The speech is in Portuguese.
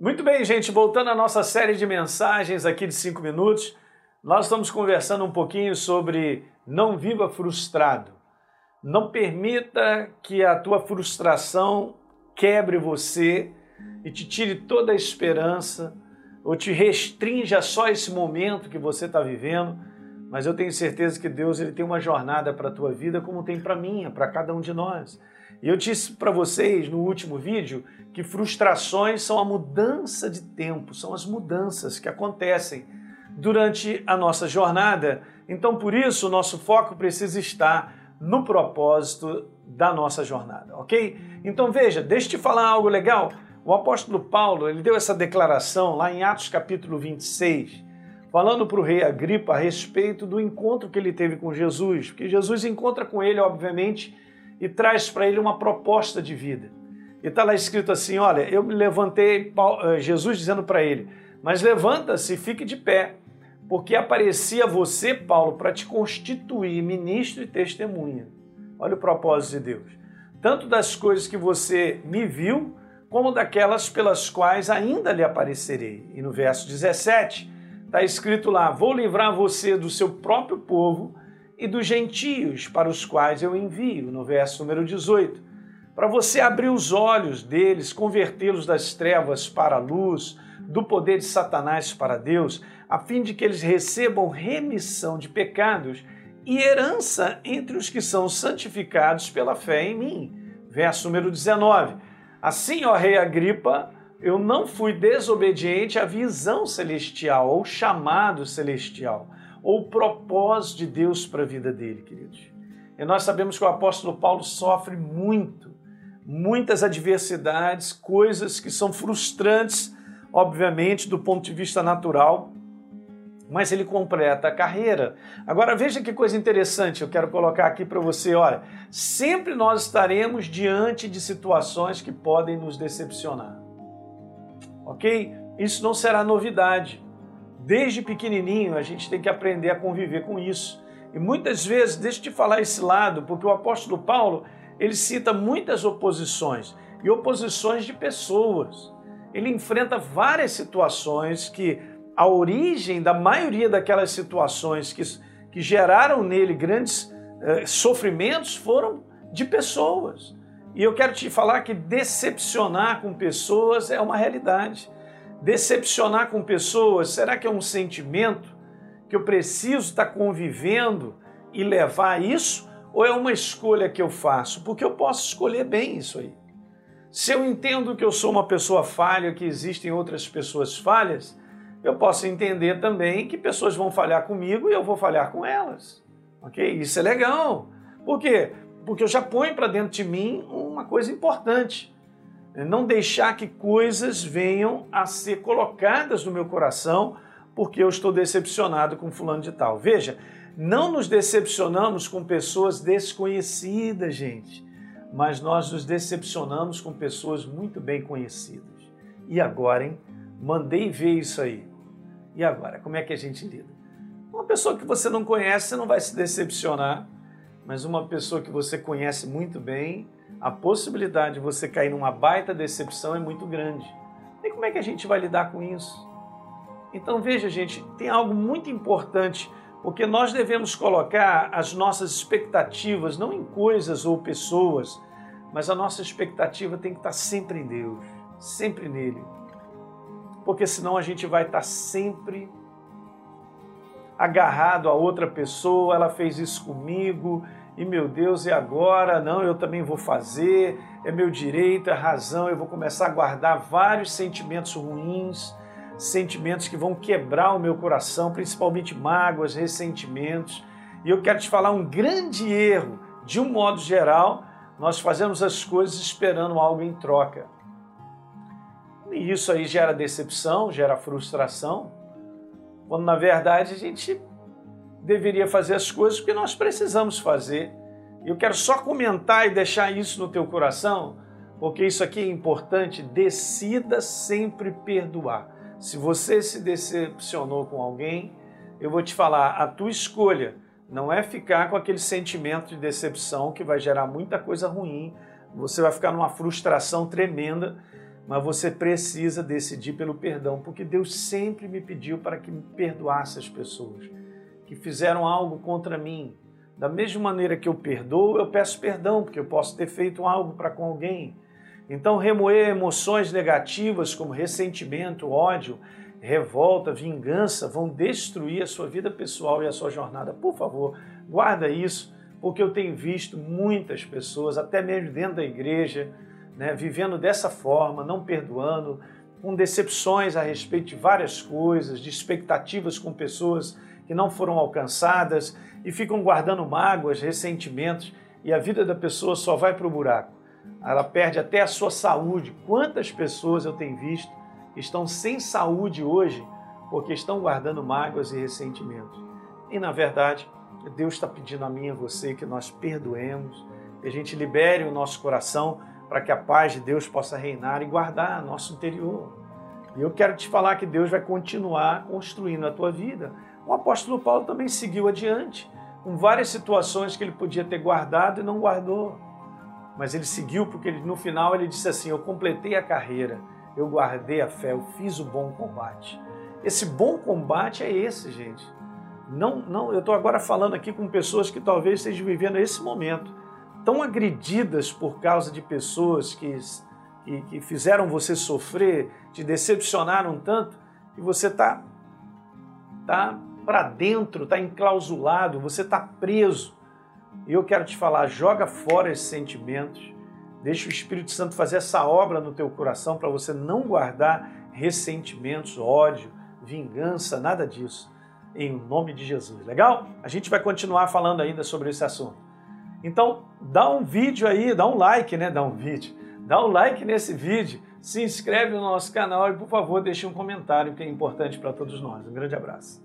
Muito bem, gente, voltando à nossa série de mensagens aqui de 5 minutos, nós estamos conversando um pouquinho sobre não viva frustrado. Não permita que a tua frustração quebre você e te tire toda a esperança ou te restrinja só esse momento que você está vivendo. Mas eu tenho certeza que Deus ele tem uma jornada para a tua vida, como tem para mim, para cada um de nós. E eu disse para vocês no último vídeo que frustrações são a mudança de tempo, são as mudanças que acontecem durante a nossa jornada. Então, por isso, o nosso foco precisa estar no propósito da nossa jornada, ok? Então veja, deixa eu te falar algo legal. O apóstolo Paulo, ele deu essa declaração lá em Atos capítulo 26, falando para o rei Agripa a respeito do encontro que ele teve com Jesus, porque Jesus encontra com ele, obviamente, e traz para ele uma proposta de vida. E está lá escrito assim: olha, eu me levantei, eh, Jesus dizendo para ele, mas levanta-se e fique de pé, porque aparecia você, Paulo, para te constituir ministro e testemunha. Olha o propósito de Deus. Tanto das coisas que você me viu, como daquelas pelas quais ainda lhe aparecerei. E no verso 17 está escrito lá: Vou livrar você do seu próprio povo e dos gentios para os quais eu envio. No verso número 18. Para você abrir os olhos deles, convertê-los das trevas para a luz, do poder de Satanás para Deus, a fim de que eles recebam remissão de pecados e herança entre os que são santificados pela fé em mim. Verso número 19. Assim, ó rei Agripa, eu não fui desobediente à visão celestial, ou chamado celestial, ou propósito de Deus para a vida dele, queridos. E nós sabemos que o apóstolo Paulo sofre muito, muitas adversidades, coisas que são frustrantes, obviamente, do ponto de vista natural, mas ele completa a carreira. Agora veja que coisa interessante, eu quero colocar aqui para você, olha, sempre nós estaremos diante de situações que podem nos decepcionar. OK? Isso não será novidade. Desde pequenininho a gente tem que aprender a conviver com isso. E muitas vezes, deixa eu te falar esse lado, porque o apóstolo Paulo, ele cita muitas oposições e oposições de pessoas. Ele enfrenta várias situações que a origem da maioria daquelas situações que, que geraram nele grandes eh, sofrimentos foram de pessoas. E eu quero te falar que decepcionar com pessoas é uma realidade. Decepcionar com pessoas, será que é um sentimento que eu preciso estar convivendo e levar isso? Ou é uma escolha que eu faço? Porque eu posso escolher bem isso aí. Se eu entendo que eu sou uma pessoa falha, que existem outras pessoas falhas, eu posso entender também que pessoas vão falhar comigo e eu vou falhar com elas. Ok? Isso é legal. Por quê? Porque eu já ponho para dentro de mim uma coisa importante. Não deixar que coisas venham a ser colocadas no meu coração porque eu estou decepcionado com fulano de tal. Veja, não nos decepcionamos com pessoas desconhecidas, gente, mas nós nos decepcionamos com pessoas muito bem conhecidas. E agora, hein? Mandei ver isso aí. E agora, como é que a gente lida? Uma pessoa que você não conhece, você não vai se decepcionar, mas uma pessoa que você conhece muito bem, a possibilidade de você cair numa baita decepção é muito grande. E como é que a gente vai lidar com isso? Então veja, gente, tem algo muito importante, porque nós devemos colocar as nossas expectativas não em coisas ou pessoas, mas a nossa expectativa tem que estar sempre em Deus, sempre nele porque senão a gente vai estar sempre agarrado a outra pessoa, ela fez isso comigo, e meu Deus, e agora? Não, eu também vou fazer, é meu direito, é razão, eu vou começar a guardar vários sentimentos ruins, sentimentos que vão quebrar o meu coração, principalmente mágoas, ressentimentos. E eu quero te falar um grande erro, de um modo geral, nós fazemos as coisas esperando algo em troca. E isso aí gera decepção, gera frustração, quando na verdade a gente deveria fazer as coisas que nós precisamos fazer. Eu quero só comentar e deixar isso no teu coração, porque isso aqui é importante. Decida sempre perdoar. Se você se decepcionou com alguém, eu vou te falar, a tua escolha não é ficar com aquele sentimento de decepção que vai gerar muita coisa ruim. Você vai ficar numa frustração tremenda mas você precisa decidir pelo perdão, porque Deus sempre me pediu para que me perdoasse as pessoas que fizeram algo contra mim. Da mesma maneira que eu perdoo, eu peço perdão, porque eu posso ter feito algo para com alguém. Então, remoer emoções negativas como ressentimento, ódio, revolta, vingança vão destruir a sua vida pessoal e a sua jornada. Por favor, guarda isso, porque eu tenho visto muitas pessoas, até mesmo dentro da igreja, né, vivendo dessa forma, não perdoando, com decepções a respeito de várias coisas, de expectativas com pessoas que não foram alcançadas e ficam guardando mágoas, ressentimentos e a vida da pessoa só vai para o buraco. Ela perde até a sua saúde. Quantas pessoas eu tenho visto que estão sem saúde hoje porque estão guardando mágoas e ressentimentos? E na verdade, Deus está pedindo a mim e a você que nós perdoemos, que a gente libere o nosso coração para que a paz de Deus possa reinar e guardar nosso interior. E eu quero te falar que Deus vai continuar construindo a tua vida. O apóstolo Paulo também seguiu adiante, com várias situações que ele podia ter guardado e não guardou. Mas ele seguiu porque ele, no final ele disse assim: Eu completei a carreira, eu guardei a fé, eu fiz o bom combate. Esse bom combate é esse, gente. Não, não, eu estou agora falando aqui com pessoas que talvez estejam vivendo esse momento tão agredidas por causa de pessoas que, que, que fizeram você sofrer, te decepcionaram tanto, que você está tá, para dentro, está enclausulado, você está preso. E eu quero te falar, joga fora esses sentimentos, deixa o Espírito Santo fazer essa obra no teu coração para você não guardar ressentimentos, ódio, vingança, nada disso. Em nome de Jesus. Legal? A gente vai continuar falando ainda sobre esse assunto. Então, dá um vídeo aí, dá um like, né? Dá um vídeo. Dá um like nesse vídeo, se inscreve no nosso canal e, por favor, deixe um comentário que é importante para todos nós. Um grande abraço.